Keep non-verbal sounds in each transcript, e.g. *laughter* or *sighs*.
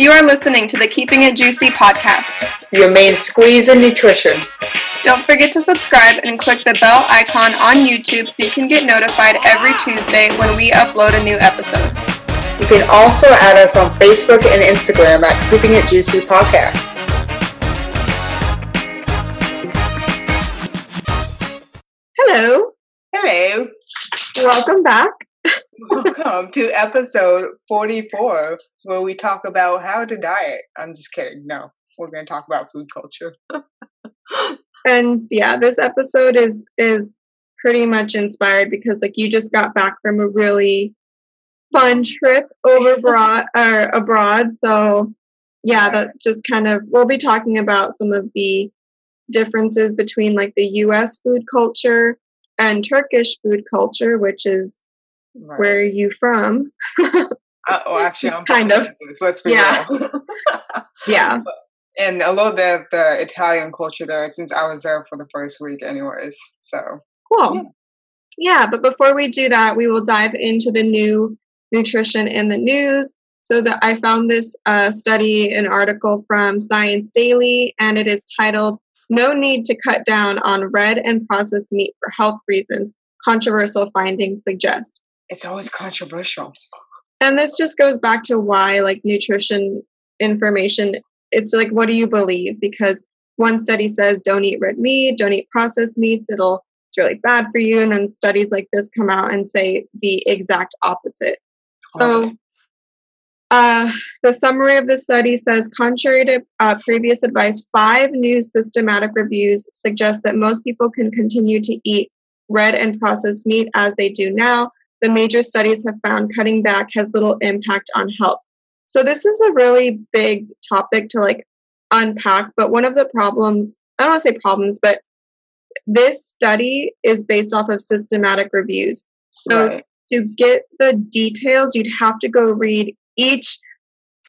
You are listening to the Keeping It Juicy podcast, your main squeeze in nutrition. Don't forget to subscribe and click the bell icon on YouTube so you can get notified every Tuesday when we upload a new episode. You can also add us on Facebook and Instagram at Keeping It Juicy Podcast. Hello. Hello. Welcome back. Welcome to episode 44, where we talk about how to diet. I'm just kidding. No, we're going to talk about food culture. *laughs* and yeah, this episode is is pretty much inspired because like you just got back from a really fun trip over abroad *laughs* or abroad. So yeah, that just kind of we'll be talking about some of the differences between like the US food culture and Turkish food culture, which is right. where are you from? *laughs* uh, oh, actually, I'm kind of. let's be yeah. real. yeah. *laughs* And a little bit of the Italian culture there, since I was there for the first week, anyways. So cool. Yeah. yeah, but before we do that, we will dive into the new nutrition in the news. So that I found this uh, study, an article from Science Daily, and it is titled "No Need to Cut Down on Red and Processed Meat for Health Reasons." Controversial findings suggest it's always controversial. And this just goes back to why like nutrition information it's like what do you believe because one study says don't eat red meat, don't eat processed meats, it'll it's really bad for you and then studies like this come out and say the exact opposite. So uh, the summary of the study says, contrary to uh, previous advice, five new systematic reviews suggest that most people can continue to eat red and processed meat as they do now, the major studies have found cutting back has little impact on health. So this is a really big topic to like unpack, but one of the problems, I don't want to say problems, but this study is based off of systematic reviews. So right. to get the details, you'd have to go read each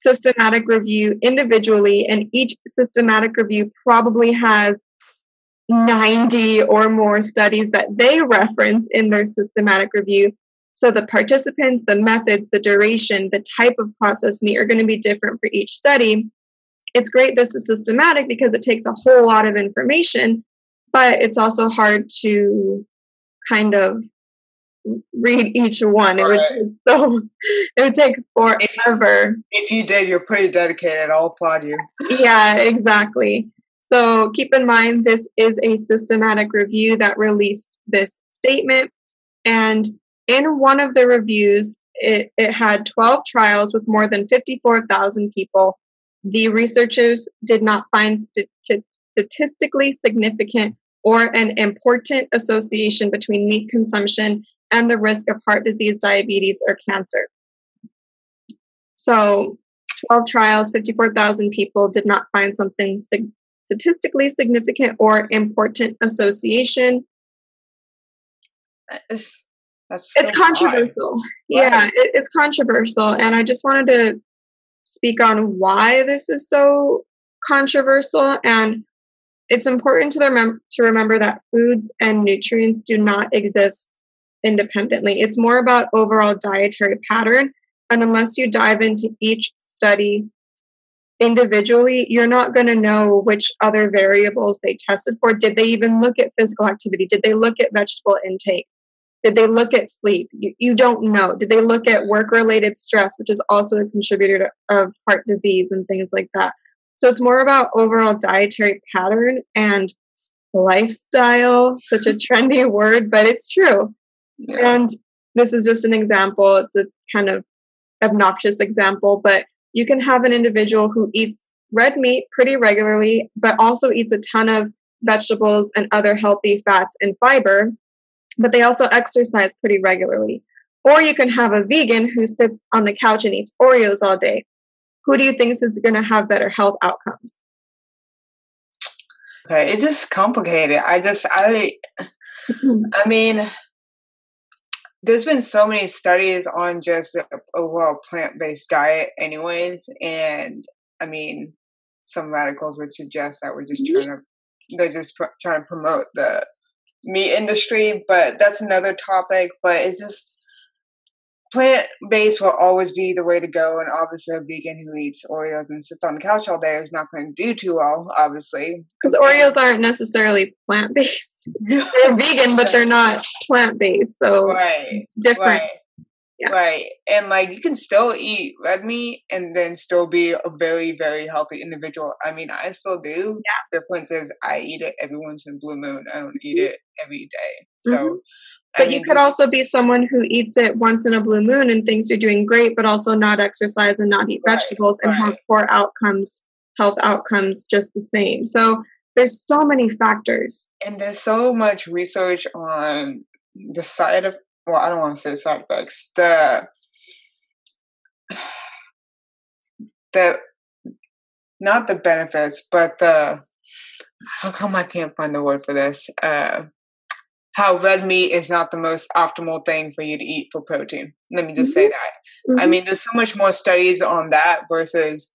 systematic review individually, and each systematic review probably has 90 or more studies that they reference in their systematic review. So the participants, the methods, the duration, the type of process meet are going to be different for each study. It's great this is systematic because it takes a whole lot of information, but it's also hard to kind of read each one. It would *laughs* so it would take forever. If, if you did, you're pretty dedicated. I'll applaud you. yeah, exactly. So keep in mind this is a systematic review that released this statement. And in one of the reviews, it, it had 12 trials with more than 54,000 people. The researchers did not find st- statistically significant or an important association between meat consumption and the risk of heart disease, diabetes, or cancer. So, 12 trials, 54,000 people did not find something sig- statistically significant or important association. Uh, It's, that's so it's controversial. Yeah, it, it's controversial. And I just wanted to speak on why this is so controversial. And it's important to, remem- to remember that foods and nutrients do not exist independently. It's more about overall dietary pattern. And unless you dive into each study individually, you're not going to know which other variables they tested for. Did they even look at physical activity? Did they look at vegetable intake? Did they look at sleep? You, you don't know. Did they look at work related stress, which is also a contributor to, of heart disease and things like that? So it's more about overall dietary pattern and lifestyle, such a *laughs* trendy word, but it's true. Yeah. And this is just an example. It's a kind of obnoxious example, but you can have an individual who eats red meat pretty regularly, but also eats a ton of vegetables and other healthy fats and fiber but they also exercise pretty regularly. Or you can have a vegan who sits on the couch and eats Oreos all day. Who do you think is going to have better health outcomes? Okay, it's just complicated. I just, I, *laughs* I mean, there's been so many studies on just the overall plant-based diet, anyways, and I mean, some radicals would suggest that we're just mm-hmm. trying to, they're just pr- trying to promote the meat industry, but that's another topic. But it's just, plant based will always be the way to go, and obviously a vegan who eats Oreos and sits on the couch all day is not going to do too well, obviously. Because Oreos aren't necessarily plant based. *laughs* they're vegan, but they're not plant based, so right, different. Right. Yeah. Right. And like you can still eat red meat and then still be a very, very healthy individual. I mean, I still do. Yeah. Difference is I eat it every once in blue moon. I don't eat it every day. So mm-hmm. But I mean, you could also be someone who eats it once in a blue moon and thinks you're doing great, but also not exercise and not eat right, vegetables and right. have poor outcomes, health outcomes just the same. So there's so many factors. And there's so much research on the side of well, I don't want to say side effects. The *sighs* the not the benefits, but the how come I can't find the word for this? Uh, how red meat is not the most optimal thing for you to eat for protein. Let me just mm-hmm. say that. Mm-hmm. I mean, there's so much more studies on that versus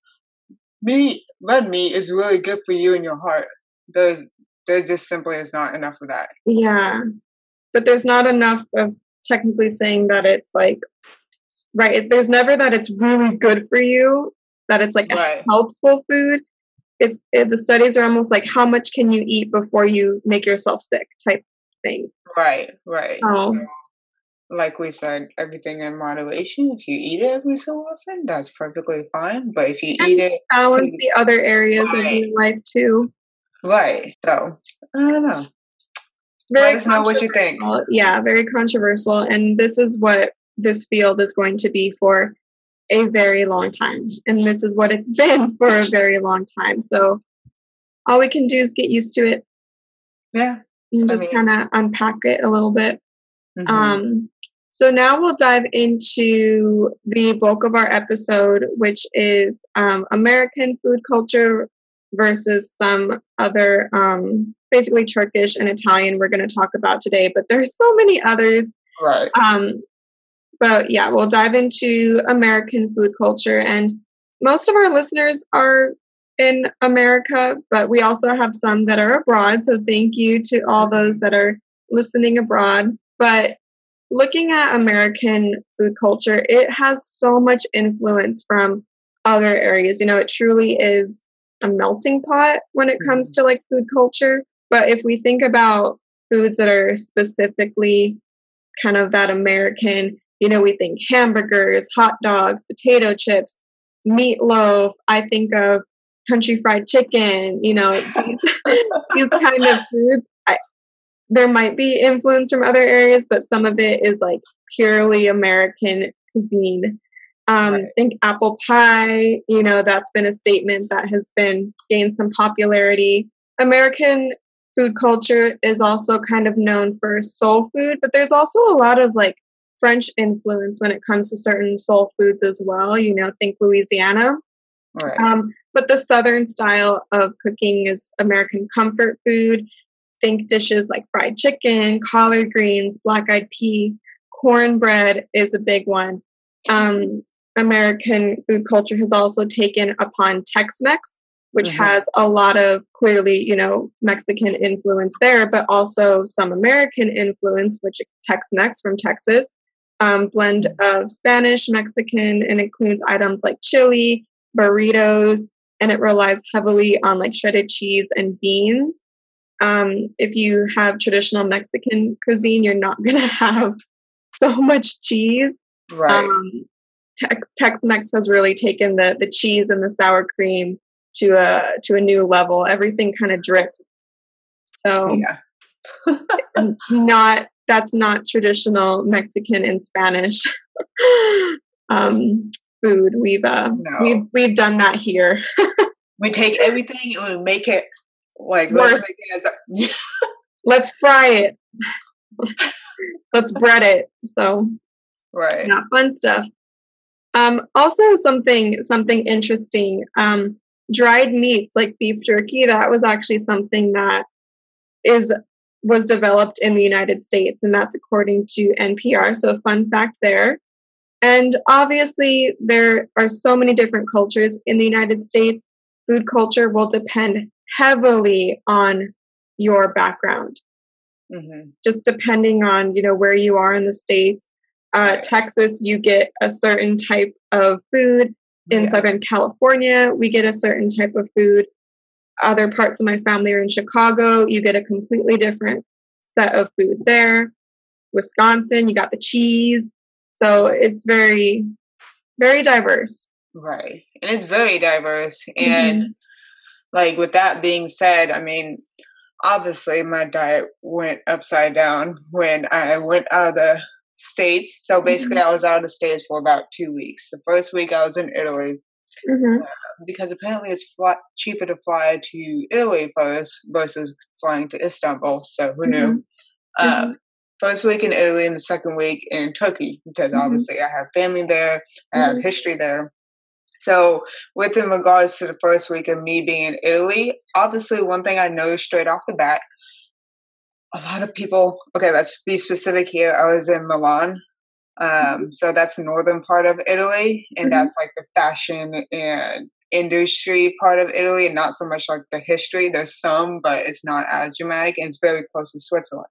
meat. Red meat is really good for you and your heart. There's there just simply is not enough of that. Yeah, but there's not enough of technically saying that it's like right. There's never that it's really good for you. That it's like right. a healthful food. It's it, the studies are almost like how much can you eat before you make yourself sick type thing. Right, right. Oh. So, like we said, everything in moderation. If you eat it every so often, that's perfectly fine. But if you eat it, balance the other areas right. of your life too. Right. So I don't know. Very Let us know what you think. Yeah, very controversial, and this is what this field is going to be for a very long time, and this is what it's *laughs* been for a very long time. So all we can do is get used to it. Yeah and just kind of unpack it a little bit. Mm-hmm. Um, so now we'll dive into the bulk of our episode, which is um, American food culture versus some other, um, basically Turkish and Italian. We're going to talk about today, but there's so many others. Right. Um, but yeah, we'll dive into American food culture, and most of our listeners are in America, but we also have some that are abroad. So thank you to all those that are listening abroad. But looking at American food culture, it has so much influence from other areas. You know, it truly is a melting pot when it comes mm-hmm. to like food culture. But if we think about foods that are specifically kind of that American, you know, we think hamburgers, hot dogs, potato chips, meatloaf. I think of country fried chicken, you know, these, *laughs* these kind of foods. I, there might be influence from other areas, but some of it is like purely American cuisine. Um, right. I think apple pie, you know, that's been a statement that has been gained some popularity. American food culture is also kind of known for soul food, but there's also a lot of like French influence when it comes to certain soul foods as well. You know, think Louisiana. Right. Um, but the Southern style of cooking is American comfort food. Think dishes like fried chicken, collard greens, black eyed peas, cornbread is a big one. Um, American food culture has also taken upon Tex Mex, which mm-hmm. has a lot of clearly, you know, Mexican influence there, but also some American influence, which Tex Mex from Texas, um, blend mm-hmm. of Spanish, Mexican, and includes items like chili, burritos, and it relies heavily on like shredded cheese and beans. Um, if you have traditional Mexican cuisine, you're not *laughs* going to have so much cheese. Right. Um, Tex Mex has really taken the the cheese and the sour cream to a to a new level. Everything kind of dripped. So yeah. *laughs* not that's not traditional Mexican and Spanish. *laughs* um, food. We've uh, no. we've we've done that here. *laughs* we take everything and we make it like let's, it let's fry it. let's bread it. So right, not fun stuff. Um, also, something something interesting. Um, dried meats like beef jerky. That was actually something that is was developed in the United States, and that's according to NPR. So, fun fact there. And obviously, there are so many different cultures in the United States. Food culture will depend heavily on your background. Mm-hmm. Just depending on you know where you are in the states. Uh, Texas, you get a certain type of food. In yeah. Southern California, we get a certain type of food. Other parts of my family are in Chicago. You get a completely different set of food there. Wisconsin, you got the cheese. So it's very, very diverse. Right. And it's very diverse. And mm-hmm. like with that being said, I mean, obviously my diet went upside down when I went out of the states. So basically, mm-hmm. I was out of the states for about two weeks. The first week I was in Italy mm-hmm. uh, because apparently it's fly- cheaper to fly to Italy first versus flying to Istanbul. So who knew? Mm-hmm. Um, mm-hmm. first week in Italy and the second week in Turkey because mm-hmm. obviously I have family there, I have mm-hmm. history there. So, with in regards to the first week of me being in Italy, obviously one thing I noticed straight off the bat a lot of people okay let's be specific here i was in milan um, mm-hmm. so that's the northern part of italy and mm-hmm. that's like the fashion and industry part of italy and not so much like the history there's some but it's not as dramatic and it's very close to switzerland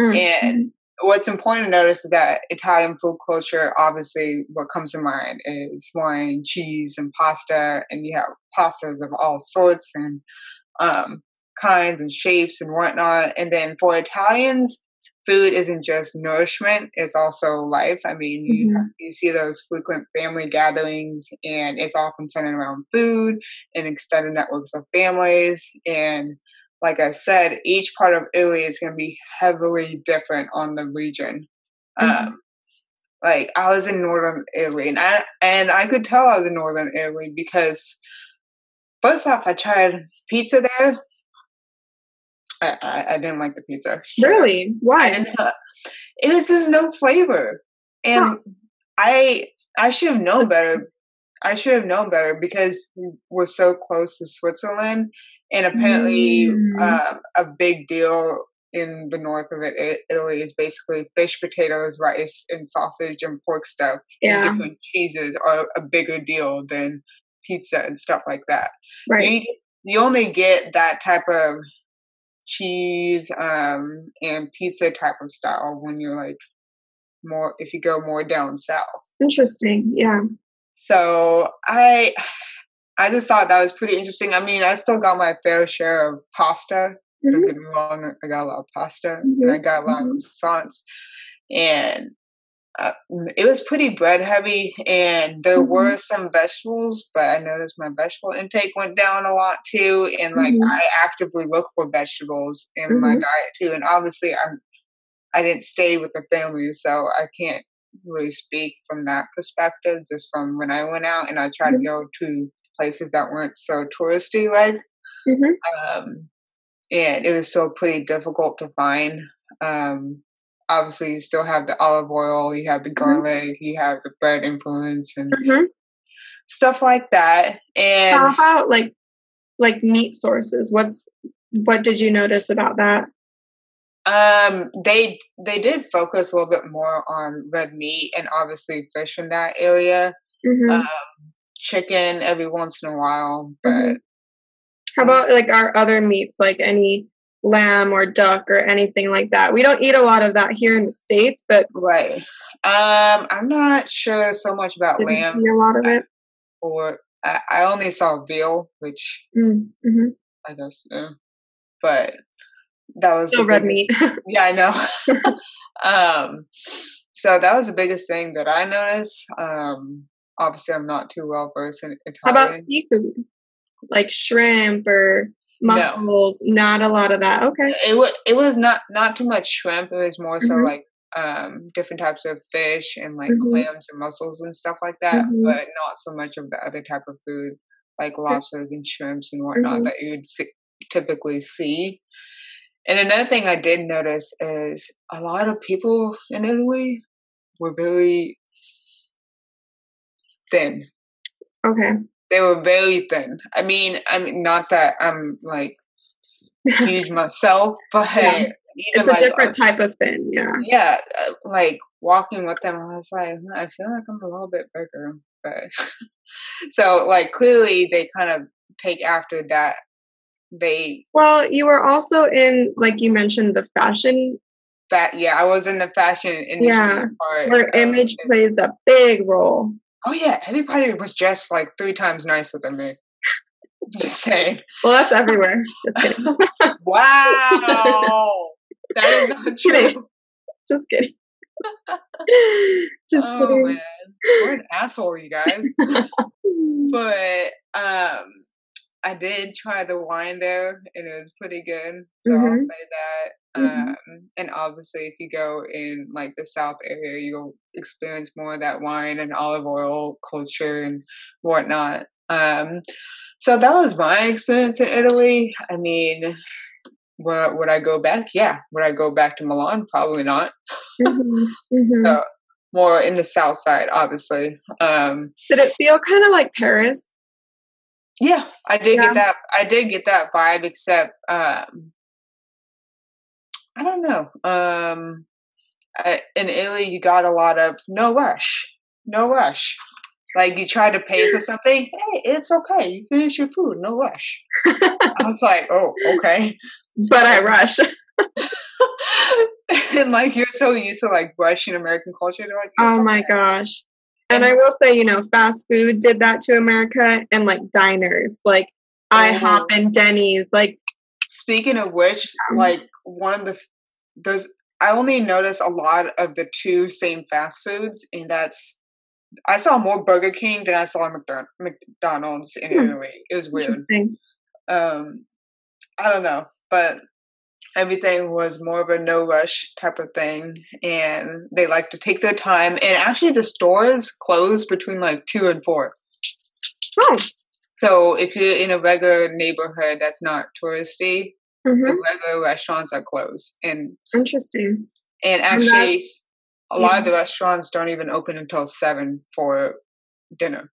mm-hmm. and what's important to notice is that italian food culture obviously what comes to mind is wine cheese and pasta and you have pastas of all sorts and um, kinds and shapes and whatnot. And then for Italians, food isn't just nourishment; it's also life. I mean, mm-hmm. you you see those frequent family gatherings, and it's often centered around food and extended networks of families. And like I said, each part of Italy is going to be heavily different on the region. Mm-hmm. Um, like I was in northern Italy, and I and I could tell I was in northern Italy because first off, I tried pizza there, I, I, I didn't like the pizza. Really? Why? it was just no flavor, and huh. I I should have known better. I should have known better because we're so close to Switzerland, and apparently mm. um, a big deal in the north of it, Italy is basically fish, potatoes, rice, and sausage and pork stuff. Yeah. And different cheeses are a bigger deal than pizza and stuff like that. Right. You, you only get that type of cheese um, and pizza type of style when you're like more if you go more down south. Interesting, yeah. So I I just thought that was pretty interesting. I mean, I still got my fair share of pasta. Mm-hmm. Don't get me wrong, I got a lot of pasta mm-hmm. and I got a lot mm-hmm. of croissants. And uh, it was pretty bread heavy and there mm-hmm. were some vegetables but i noticed my vegetable intake went down a lot too and like mm-hmm. i actively look for vegetables in mm-hmm. my diet too and obviously i'm i didn't stay with the family so i can't really speak from that perspective just from when i went out and i tried to mm-hmm. go to places that weren't so touristy like mm-hmm. um, and it was still pretty difficult to find um, obviously you still have the olive oil, you have the mm-hmm. garlic, mm-hmm. you have the bread influence and mm-hmm. stuff like that. And how about like like meat sources? What's what did you notice about that? Um, they they did focus a little bit more on red meat and obviously fish in that area. Mm-hmm. Um, chicken every once in a while, but mm-hmm. how about like our other meats, like any lamb or duck or anything like that. We don't eat a lot of that here in the states, but right. Um, I'm not sure so much about lamb. a lot of it, or I, I only saw veal, which mm, mm-hmm. I guess, yeah. but that was still red meat. *laughs* yeah, I know. *laughs* um, so that was the biggest thing that I noticed. Um, obviously, I'm not too well versed in Italian. How about seafood, like shrimp or mussels no. not a lot of that okay it was it was not not too much shrimp it was more so mm-hmm. like um different types of fish and like mm-hmm. clams and mussels and stuff like that mm-hmm. but not so much of the other type of food like lobsters and shrimps and whatnot mm-hmm. that you'd see, typically see and another thing i did notice is a lot of people in italy were very thin okay they were very thin. I mean, I mean, not that I'm like huge *laughs* myself, but yeah. it's a like, different type of thin. Yeah. Yeah, uh, like walking with them, I was like, I feel like I'm a little bit bigger, but *laughs* so like clearly they kind of take after that. They well, you were also in like you mentioned the fashion Fat, yeah, I was in the fashion industry. Yeah, where image plays a big role. Oh yeah, everybody was just like three times nicer than me. *laughs* Just saying. Well, that's everywhere. Just kidding. *laughs* wow, that is not true. Just kidding. *laughs* Just kidding. Oh kidding. man, what an asshole, you guys. but um, I did try the wine there, and it was pretty good. So I'll Mhm. say that. Mhm. Um, and obviously, if you go in like the South area, you'll experience more of that wine and olive oil culture and whatnot. Um, so that was my experience in Italy. I mean, would, would I go back? Yeah. Would I go back to Milan? Probably not. Mhm. Mhm. *laughs* So more in the south side, obviously. Um, Did it feel kind of like Paris? yeah, I did Yeah. get that. I did get that vibe, except um, I don't know. Um, I, in Italy, you got a lot of no rush, no rush. Like you try to pay for *laughs* something, hey, it's okay. You finish your food, no rush. I was like, oh, okay. But I rush. *laughs* and like you're so used to like rushing American culture, they're like, Oh "It's my okay." gosh. And I will say, you know, fast food did that to America and like diners, like IHOP and Denny's. Like, Speaking of which, Um, like one of the those, I only noticed a lot of the two same fast foods, and that's I saw more Burger King than I saw McDonald's in Hmm. Italy. It was weird. Um, I don't know, but everything was more of a no rush type of thing, and they like to take their time. And actually, the stores close between like two and four. Oh, So if you're in a regular neighborhood that's not touristy, mhm. the regular restaurants are closed, and interesting. and actually, a lot of the restaurants don't even open until seven for dinner.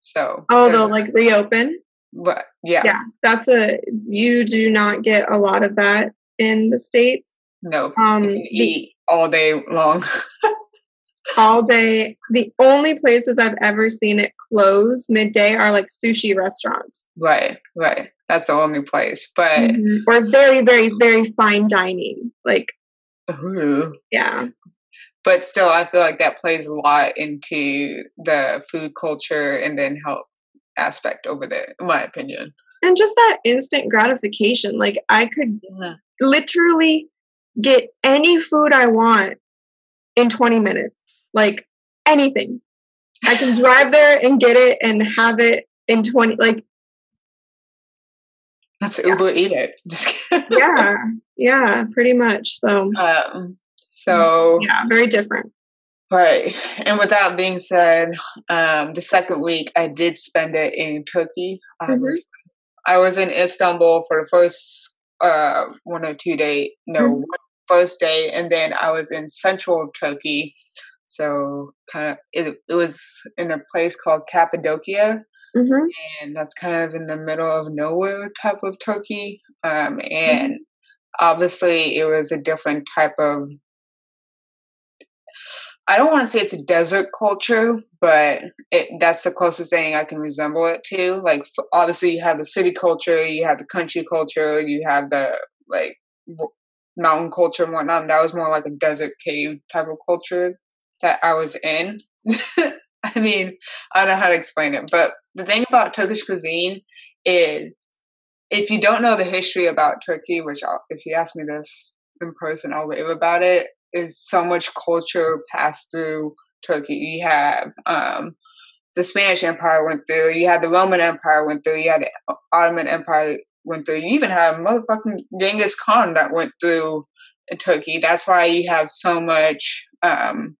So Oh, they'll like reopen. but yeah, Yeah, that's a, you do not get a lot of that in the States. no, Um, you can the- eat all day long. *laughs* all day. The only places I've ever seen it close midday are like sushi restaurants right, right. That's the only place. But Mhm. or very, very, very fine dining. Like, Ooh. yeah. but still, I feel like that plays a lot into the food culture and then health aspect over there, in my opinion. And just that instant gratification. Like, I could Mhm. literally get any food I want in 20 minutes. Like, anything. I can *sighs* drive there and get it and have it in 20. Like, Let's Yeah. Uber eat it. *laughs* Yeah. Yeah, pretty much. So, Um, so yeah, very different. Right. And with that being said, um, the second week I did spend it in Turkey. I Mhm. was I was in Istanbul for the first uh, one or two day no Mhm. first day, and then I was in central Turkey. So kind of it, it was in a place called Cappadocia, hmm and that's kind of in the middle of nowhere type of Turkey. Um, and obviously, it was a different type of. I don't want to say it's a desert culture, but it, that's the closest thing I can resemble it to. Like, obviously, you have the city culture, you have the country culture, you have the like w- mountain culture and whatnot. And that was more like a desert cave type of culture that I was in. *laughs* I mean, I don't know how to explain it, but the thing about Turkish cuisine is if you don't know the history about Turkey, which I'll, if you ask me this in person, I'll rave about it, is so much culture passed through Turkey. You have um, the Spanish Empire went through, you had the Roman Empire went through, you had the Ottoman Empire went through, you even have motherfucking Genghis Khan that went through Turkey. That's why you have so much um,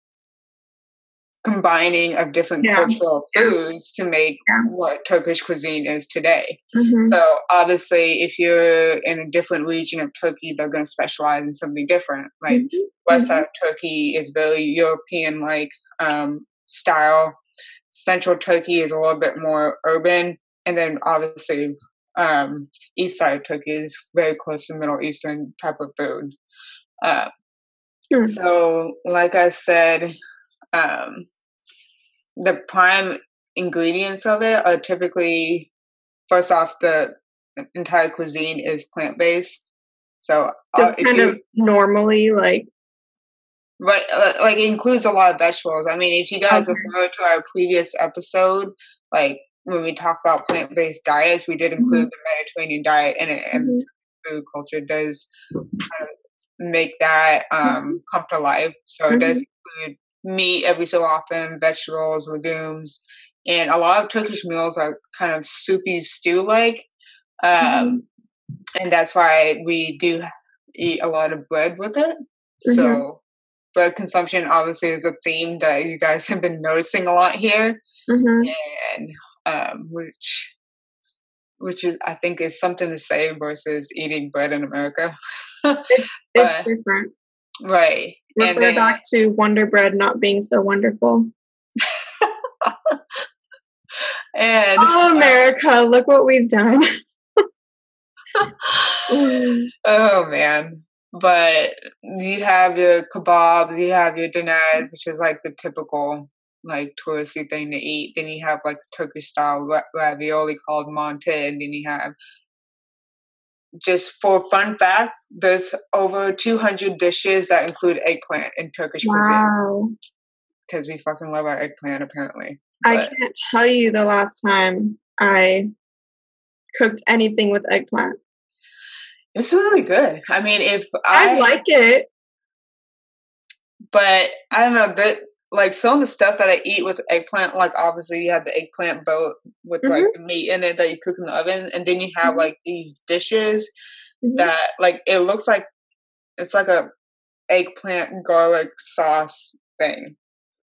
combining of different Yeah. cultural foods to make Yeah. what Turkish cuisine is today. hmm So obviously, if you're in a different region of Turkey, they're going to specialize in something different. Like Mhm. west Mhm. side of Turkey is very European like um, style. Central Turkey is a little bit more urban, and then obviously um, east side of Turkey is very close to Middle Eastern type of food. Uh, Hmm. So, like I said, um, the prime ingredients of it are typically first off the entire cuisine is plant based So just uh, kind you, of normally like Right, uh, like it includes a lot of vegetables. I mean, if you guys okay. refer to our previous episode, like when we talk about plant-based diets, we did include mm-hmm. the Mediterranean diet, and, and mm-hmm. food culture does kind of make that um, mm-hmm. come to life. So it does mm-hmm. include meat every so often, vegetables, legumes, and a lot of Turkish meals are kind of soupy stew-like, um, mm-hmm. and that's why we do eat a lot of bread with it. So mm-hmm bread consumption obviously is a theme that you guys have been noticing a lot here, mm-hmm. and um, which which is I think is something to say versus eating bread in America. *laughs* it's, it's different, right? Refer then, back to Wonder Bread not being so wonderful. *laughs* and oh, America, uh, look what we've done. *laughs* *laughs* oh man but you have your kebabs, you have your doner, which is like the typical like touristy thing to eat. Then you have like Turkish style ravioli called manti, and then you have just for fun fact, there's over 200 dishes that include eggplant in Turkish wow. cuisine. Because we fucking love our eggplant, apparently. I can't tell you the last time I cooked anything with eggplant. It's really good. I mean, if I, I like it, but I don't know that like some of the stuff that I eat with eggplant, like obviously you have the eggplant boat with mm-hmm. like meat in it that you cook in the oven, and then you have mm-hmm. like these dishes mm-hmm. that like it looks like it's like a eggplant garlic sauce thing.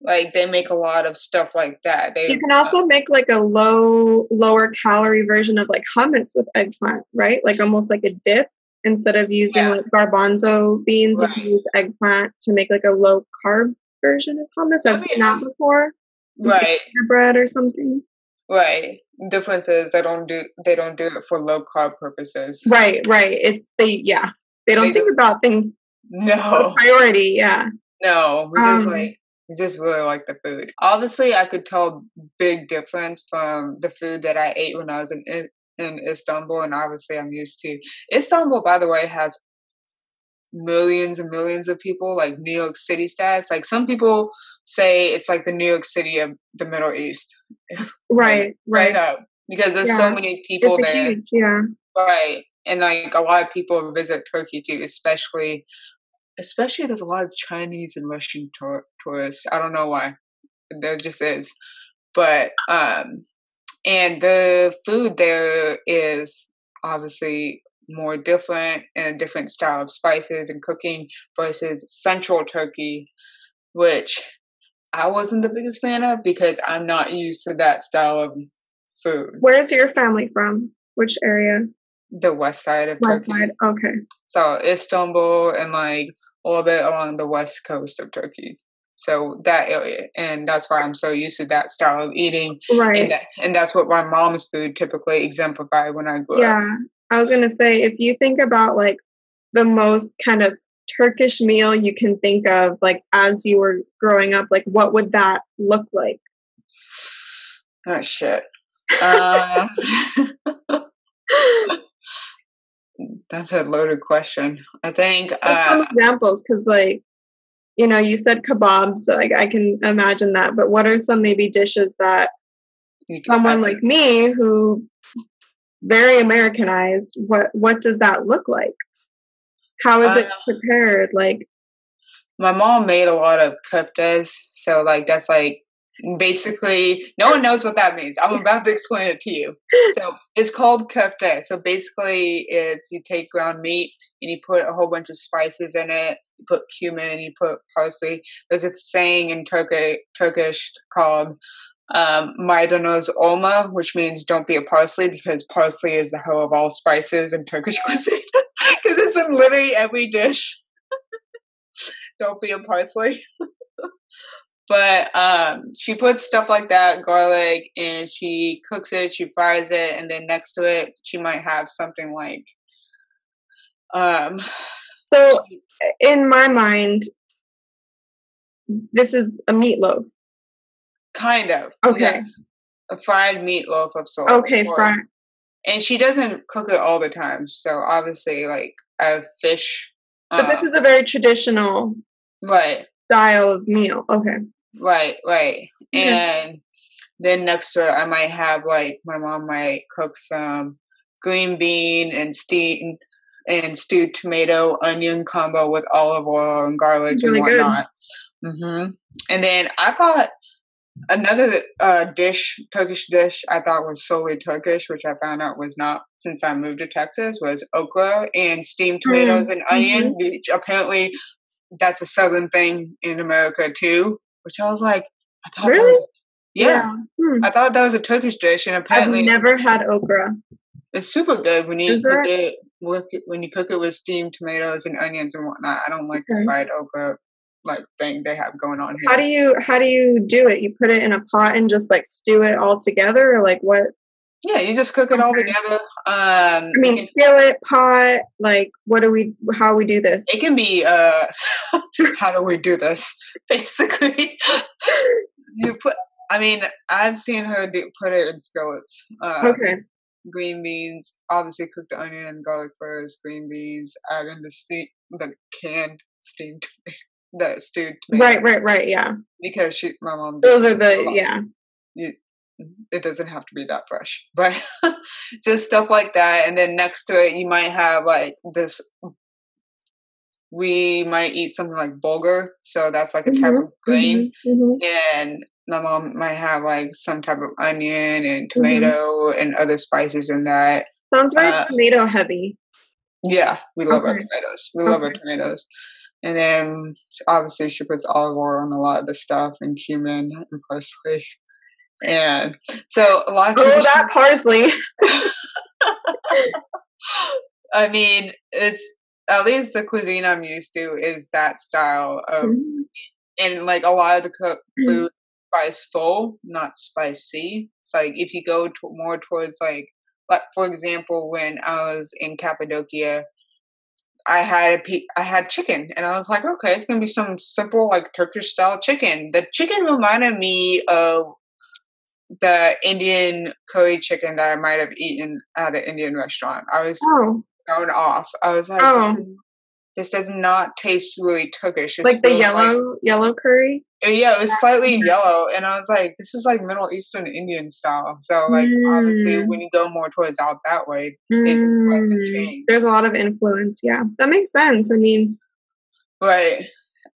Like they make a lot of stuff like that. They You can also uh, make like a low lower calorie version of like hummus with eggplant, right? Like almost like a dip. Instead of using yeah. like garbanzo beans, right. you can use eggplant to make like a low carb version of hummus. I've seen that before. Right. Bread or something. Right. Difference is they don't do they don't do it for low carb purposes. Right, right. It's they yeah. They don't they think just, about things no priority, yeah. No, we just um, like we just really like the food. Obviously, I could tell big difference from the food that I ate when I was in in Istanbul, and obviously, I'm used to Istanbul. By the way, has millions and millions of people, like New York City stats. Like some people say it's like the New York City of the Middle East. *laughs* Right, right. right up. Because there's yeah. so many people it's there. Huge, yeah. Right. And like a lot of people visit Turkey too, especially especially there's a lot of Chinese and Russian tour- tourists. I don't know why. There just is. But um and the food there is obviously more different and a different style of spices and cooking versus central Turkey, which I wasn't the biggest fan of because I'm not used to that style of food. Where's your family from? Which area? The west side of west Turkey. side, okay. So Istanbul and like a little bit along the west coast of Turkey. So that area, and that's why I'm so used to that style of eating. Right. And, that, and that's what my mom's food typically exemplified when I grew yeah. up. Yeah. I was going to say, if you think about like the most kind of Turkish meal you can think of, like as you were growing up, like what would that look like? Oh, shit. Uh, *laughs* that's a loaded question. I think uh, some examples because, like, you know, you said kebabs, so like I can imagine that. But what are some maybe dishes that someone like me who very Americanized, what what does that look like? How is uh, it prepared? Like my mom made a lot of köftes, so like that's like basically no one knows what that means. I'm about to explain it to you. So it's called köfte so basically it's you take ground meat and you put a whole bunch of spices in it. You put cumin you put parsley. There's a saying in turkish turkish called um, maydanoz olma, which means don't be a parsley because parsley is the hoe of all spices in Turkish *laughs* cuisine because it's in literally every dish. *laughs* don't be a parsley. *laughs* But um, she puts stuff like that, garlic, and she cooks it, she fries it, and then next to it, she might have something like. Um, so, in my mind, this is a meatloaf. Kind of. Okay. Yes. A fried meatloaf of sorts. Okay, fried. And she doesn't cook it all the time, so obviously, like a fish. But this is a very traditional right style of meal. Okay. Right, right. And then next to it, I might have like my mom might cook some green bean and steamed and stewed tomato onion combo with olive oil and garlic really and whatnot. Mm-hmm. And then I got another uh, dish, Turkish dish, I thought was solely Turkish, which I found out was not since I moved to Texas, was okra and steamed tomatoes mm-hmm. and onion, which apparently that's a southern thing in America too. Which I was like, I thought really? Was, yeah, yeah. Hmm. I thought that was a Turkish dish, and apparently I've never had okra. It's super good when you Is cook there? it. when you cook it with steamed tomatoes and onions and whatnot. I don't like okay. the fried okra like thing they have going on here. How do you how do you do it? You put it in a pot and just like stew it all together, or like what? Yeah, you just cook it all together. Um, I mean, skillet, pot, like what do we? How we do this? It can be. uh *laughs* How do we do this? *laughs* Basically, *laughs* you put. I mean, I've seen her do, put it in skillets. Uh, okay. Green beans, obviously cook the onion and garlic first. Green beans, add in the steam, the canned steamed the stewed Right, right, right. Yeah. Because she, my mom. Those are the yeah. You, it doesn't have to be that fresh, *laughs* but just stuff like that. And then next to it, you might have like this. We might eat something like bulgur, so that's like a mm-hmm, type of grain, mm-hmm, mm-hmm. and my mom might have like some type of onion and mm-hmm. tomato and other spices in that. Sounds very uh, tomato heavy. Yeah, we love okay. our tomatoes. We okay. love our tomatoes. And then obviously she puts olive oil on a lot of the stuff and cumin and parsley. And so a lot of Oh, that parsley. *laughs* I mean, it's at least the cuisine I'm used to is that style of, mm-hmm. and like a lot of the cook mm-hmm. food spiceful, not spicy. It's like if you go to more towards like, like for example, when I was in Cappadocia, I had I had chicken, and I was like, okay, it's gonna be some simple like Turkish style chicken. The chicken reminded me of the Indian curry chicken that I might have eaten at an Indian restaurant. I was oh. thrown off. I was like, oh. This, does not taste really Turkish. It's like the yellow like, yellow curry. Uh, yeah, it was slightly yellow, and I was like, "This is like Middle Eastern Indian style." So, like, mm. obviously, when you go more towards out that way, mm. There's a lot of influence. Yeah, that makes sense. I mean, right?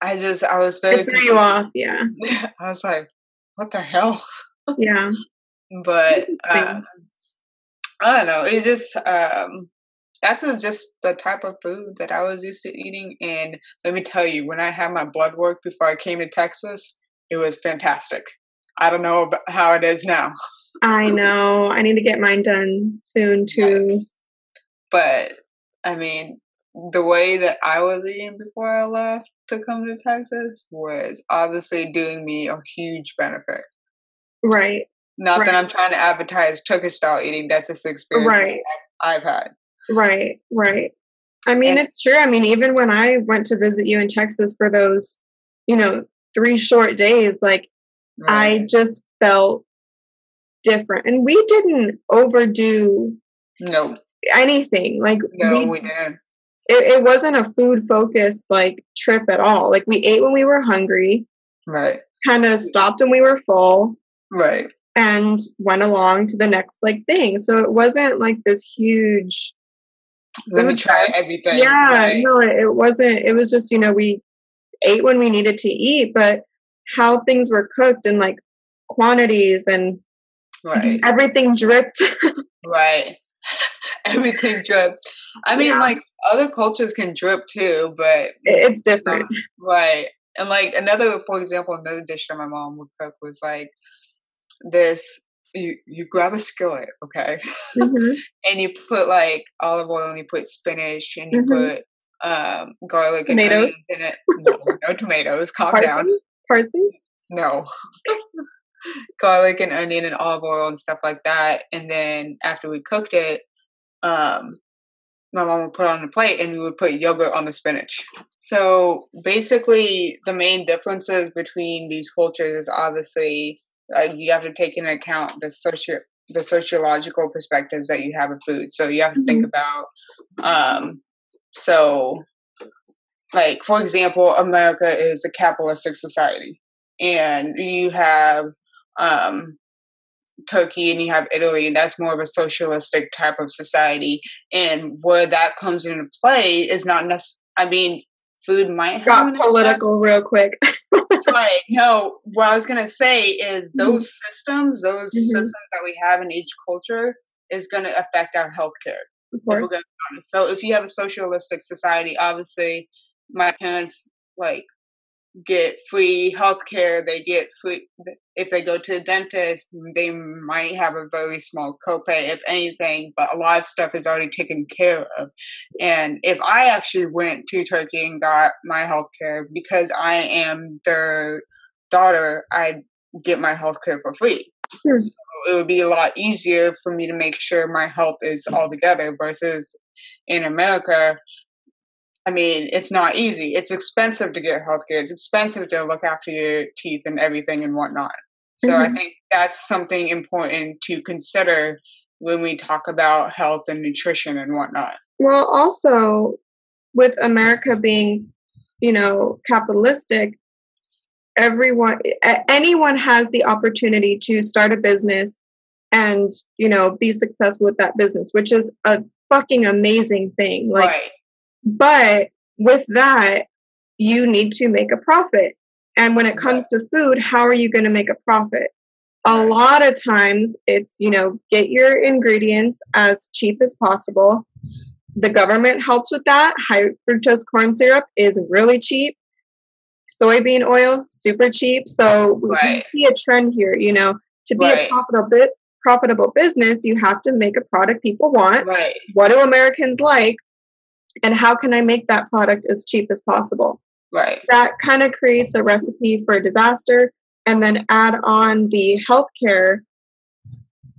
I just, I was very threw you off. Yeah, *laughs* I was like, "What the hell?" Yeah, *laughs* but uh, I don't know. It's just um, that's just the type of food that I was used to eating. And let me tell you, when I had my blood work before I came to Texas, it was fantastic. I don't know how it is now. I *laughs* know. I need to get mine done soon too. Yes. But I mean, the way that I was eating before I left to come to Texas was obviously doing me a huge benefit. Right. Not right. that I'm trying to advertise Turkish style eating. That's just experience right. I've had. Right, right. I mean, and, it's true. I mean, even when I went to visit you in Texas for those, you know, three short days, like right. I just felt different. And we didn't overdo no anything. Like no, we, we didn't. It, it wasn't a food focused like trip at all. Like we ate when we were hungry. Right. Kind of stopped when we were full. Right. And went along to the next like thing. So it wasn't like this huge let me try everything. Yeah, right? no, it wasn't. It was just you know we ate when we needed to eat, but how things were cooked and like quantities and right. everything dripped. *laughs* right. *laughs* everything dripped. I mean, yeah. like other cultures can drip too, but it's different. right. And like another, for example, another dish that my mom would cook was like this you you grab a skillet, okay, mm-hmm. *laughs* and you put like olive oil, and you put spinach, and you mm-hmm. put um, garlic tomatoes. and in it. No, no tomatoes. *laughs* Calm Parsley? down. Parsley? No. *laughs* garlic and onion and olive oil and stuff like that. And then after we cooked it, um, my mom would put it on the plate and we would put yogurt on the spinach. So basically, the main differences between these cultures is obviously uh, you have to take into account the socio the sociological perspectives that you have of food. So you have to mm-hmm. think about um, So, like for example, America is a capitalistic society, and you have um, Turkey and you have Italy, and that's more of a socialistic type of society. And where that comes into play is not necessarily. I mean, food might got political real quick. *laughs* right. No, what I was gonna say is mm-hmm. those mm-hmm. systems, those mm-hmm. systems that we have in each culture, is gonna affect our healthcare. Of course. So if you have a socialistic society, obviously, my parents like get free healthcare. They get free if they go to a dentist. They might have a very small copay, if anything, but a lot of stuff is already taken care of. And if I actually went to Turkey and got my healthcare because I am their daughter, I'd get my healthcare for free. Hmm. So it would be a lot easier for me to make sure my health is all together versus in America, I mean, it's not easy. It's expensive to get healthcare. It's expensive to look after your teeth and everything and whatnot. So mm-hmm. I think that's something important to consider when we talk about health and nutrition and whatnot. Well, also with America being, you know, capitalistic, everyone, anyone has the opportunity to start a business and, you know, be successful with that business, which is a fucking amazing thing. Like, right but with that, you need to make a profit. And when it comes to food, how are you going to make a profit? A lot of times it's, you know, get your ingredients as cheap as possible. The government helps with that. High fructose corn syrup is really cheap. Soybean oil, super cheap. So right. we see a trend here, you know, to be right. a profitable profitable business, you have to make a product people want. Right. What do Americans like? And how can I make that product as cheap as possible? Right. That kind of creates a recipe for a disaster. And then add on the healthcare.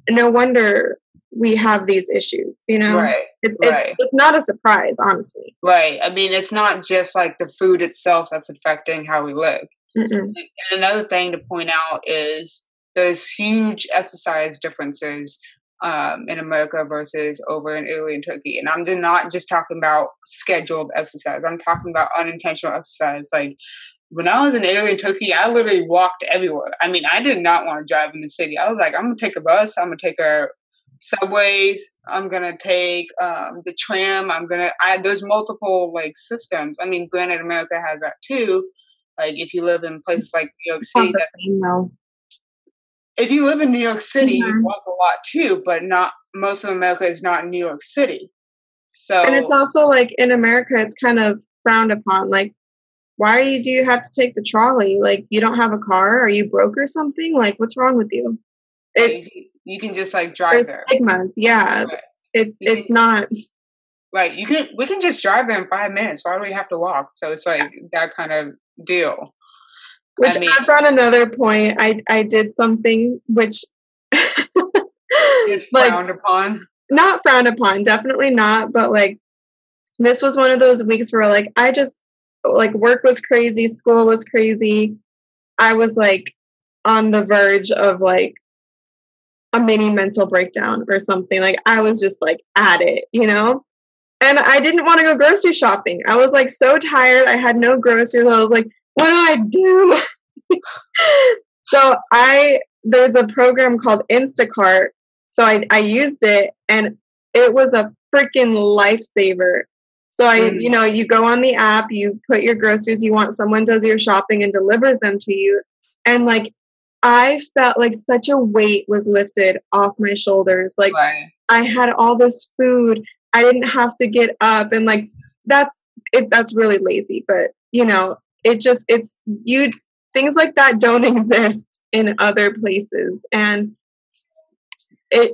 No wonder we have these issues, you know? Right. It's, right. it's, it's not a surprise, honestly. Right. I mean, it's not just like the food itself that's affecting how we live. Mm-mm. And another thing to point out is those huge exercise differences um, in America versus over in Italy and Turkey. And I'm not just talking about scheduled exercise. I'm talking about unintentional exercise. Like when I was in Italy and Turkey, I literally walked everywhere. I mean, I did not want to drive in the city. I was like, I'm gonna take a bus. I'm gonna take a subways. I'm gonna take um, the tram. I'm gonna. I there's multiple like systems. I mean, granted, America has that too. Like if you live in places like New York City, that, same, though if you live in New York City, mm-hmm. you walk a lot too, but not most of America is not in New York City. So And it's also like in America it's kind of frowned upon. Like why do you have to take the trolley? Like you don't have a car? Are you broke or something? Like what's wrong with you? It, you can just like drive there. Stigmas, yeah. Right. It, it's can, not like You can we can just drive there in five minutes. Why do we have to walk? So it's like that kind of deal. Which I mean, adds on another point. I I did something which *laughs* is frowned like, upon. Not frowned upon, definitely not. But like this was one of those weeks where like I just like work was crazy, school was crazy. I was like on the verge of like a mini mental breakdown or something. Like I was just like at it, you know? And I didn't want to go grocery shopping. I was like so tired. I had no groceries. I was like, what do I do? *laughs* so I there's a program called Instacart. So I, I used it and it was a freaking lifesaver. So I, mm. you know, you go on the app, you put your groceries you want, someone does your shopping and delivers them to you. And like I felt like such a weight was lifted off my shoulders. Like right. I had all this food. I didn't have to get up and like that's it that's really lazy, but you know, it just it's you things like that don't *laughs* exist in other places. And it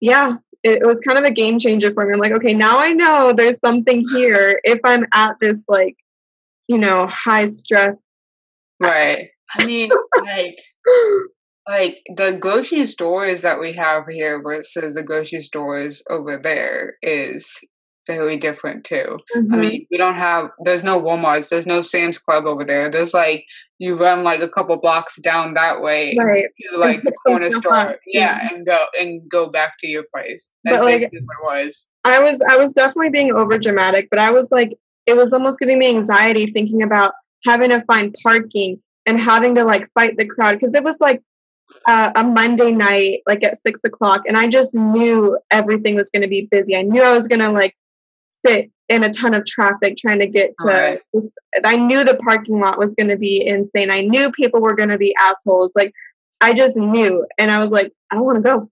yeah it, it was kind of a game changer for me. I'm like okay now i know there's something here if i'm at this like you know high stress. Right. I mean *laughs* like like the grocery stores that we have here versus the grocery stores over there is very different too. Mm-hmm. I mean, we don't have there's no Walmarts, there's no Sam's Club over there. There's like you run like a couple blocks down that way right. to like *laughs* the corner store. Yeah, and go and go back to your place. That's but, like, basically what it was. I was I was definitely being over dramatic, but I was like it was almost giving me anxiety thinking about having to find parking and having to like fight the crowd because it was like uh, a Monday night, like at six o'clock, and I just knew everything was going to be busy. I knew I was going to like sit in a ton of traffic trying to get to. Right. Just, I knew the parking lot was going to be insane. I knew people were going to be assholes. Like I just knew, and I was like, I don't want to go.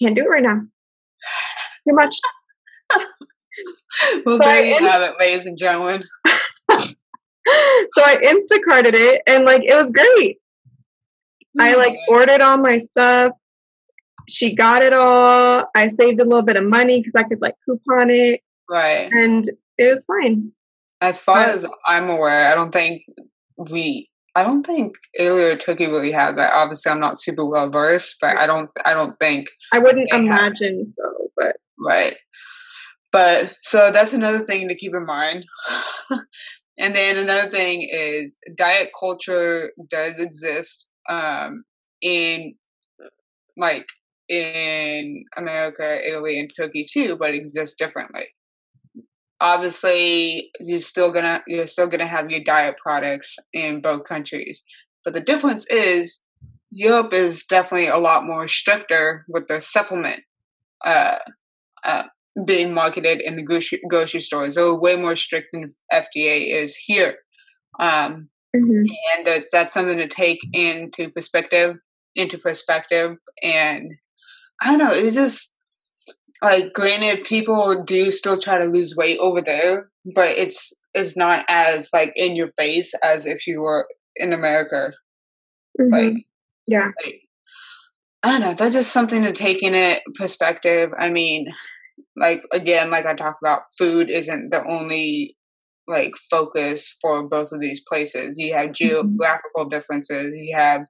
Can't do it right now. *sighs* Too much. well, so there you have it, ladies and gentlemen. *laughs* so I Instacarted it, and like it was great. I like mm-hmm. ordered all my stuff. She got it all. I saved a little bit of money because I could like coupon it. Right. And it was fine. As far but, as I'm aware, I don't think we I don't think Italy or Turkey really has that. Obviously I'm not super well versed, but I don't I don't think I wouldn't imagine so, but Right. But so that's another thing to keep in mind. *laughs* and then another thing is diet culture does exist um, in like in America, Italy, and Turkey too, but exists differently. Obviously, you're still gonna you're still gonna have your diet products in both countries, but the difference is Europe is definitely a lot more stricter with their supplement uh, uh, being marketed in the grocery, grocery stores. They're way more strict than FDA is here. Um, Mm-hmm. And that's that's something to take into perspective, into perspective. And I don't know, it's just like granted people do still try to lose weight over there, but it's it's not as like in your face as if you were in America. Mm-hmm. Like yeah. Like, I don't know, that's just something to take in it perspective. I mean, like again, like I talked about, food isn't the only like focus for both of these places. You have mm-hmm. geographical differences, you have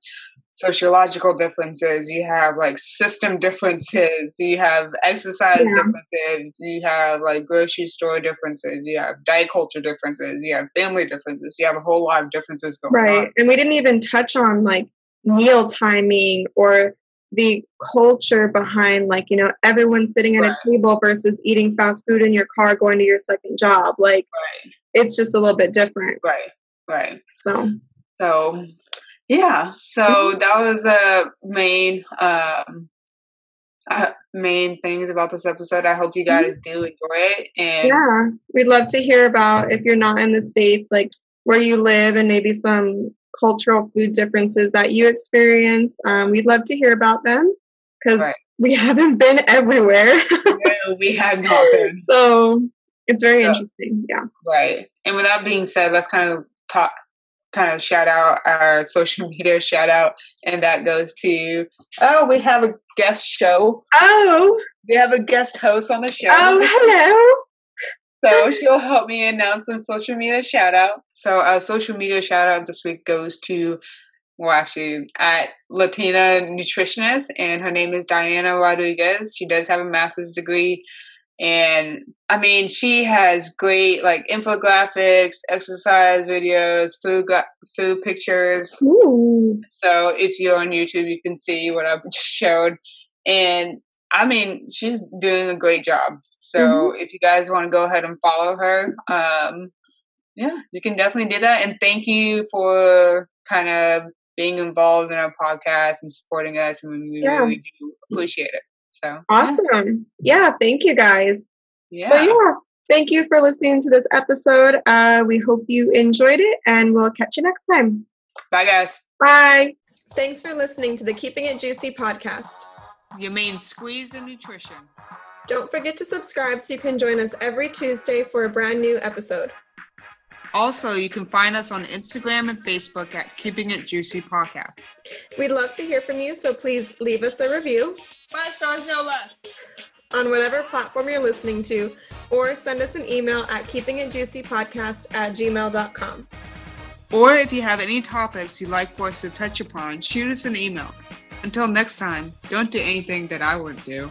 sociological differences, you have like system differences, you have exercise yeah. differences, you have like grocery store differences, you have diet culture differences, you have family differences, you have a whole lot of differences going right. on. Right. And we didn't even touch on like meal timing or the culture behind like you know everyone sitting at right. a table versus eating fast food in your car going to your second job like right it's just a little bit different. Right. Right. So. So. Yeah. So mm-hmm. that was the main um, uh, main things about this episode. I hope you mm-hmm. guys do enjoy it. And yeah, we'd love to hear about if you're not in the states, like where you live, and maybe some cultural food differences that you experience. Um, we'd love to hear about them because right. we *laughs* haven't been everywhere. no, we have *laughs* not been. So it's very so, interesting. Yeah. Right. And with that being said, let's kind of talk, kind of shout out our social *laughs* media shout out, and that goes to oh, we have a guest show. Oh, we have a guest host on the show. Oh, hello. So she'll help me announce some social media shout out. So our social media shout out this week goes to well actually at Latina nutritionist and her name is Diana Rodriguez. She does have a master's degree and I mean, she has great like infographics, exercise videos, food food pictures. Ooh. So if you're on YouTube, you can see what I *laughs* just showed. And I mean, she's doing a great job. So mm-hmm. if you guys want to go ahead and follow her, um, yeah, you can definitely do that. And thank you for kind of being involved in our podcast and supporting us, and we yeah. really do appreciate it. So awesome. Yeah. yeah, thank you guys. Yeah. So yeah, thank you for listening to this episode. Uh, we hope you enjoyed it and we'll catch you next time. Bye guys. Bye. Thanks for listening to the Keeping It Juicy podcast. Your main squeeze in nutrition. Don't forget to subscribe so you can join us every Tuesday for a brand new episode. Also, you can find us on Instagram and Facebook at Keeping It Juicy Podcast. We'd love to hear from you, so please leave us a review. Five stars, no less. On whatever platform you're listening to, or send us an email at keepingitjuicypodcast at gmail.com. Or if you have any topics you'd like for us to touch upon, shoot us an email. Until next time, don't do anything that I wouldn't do.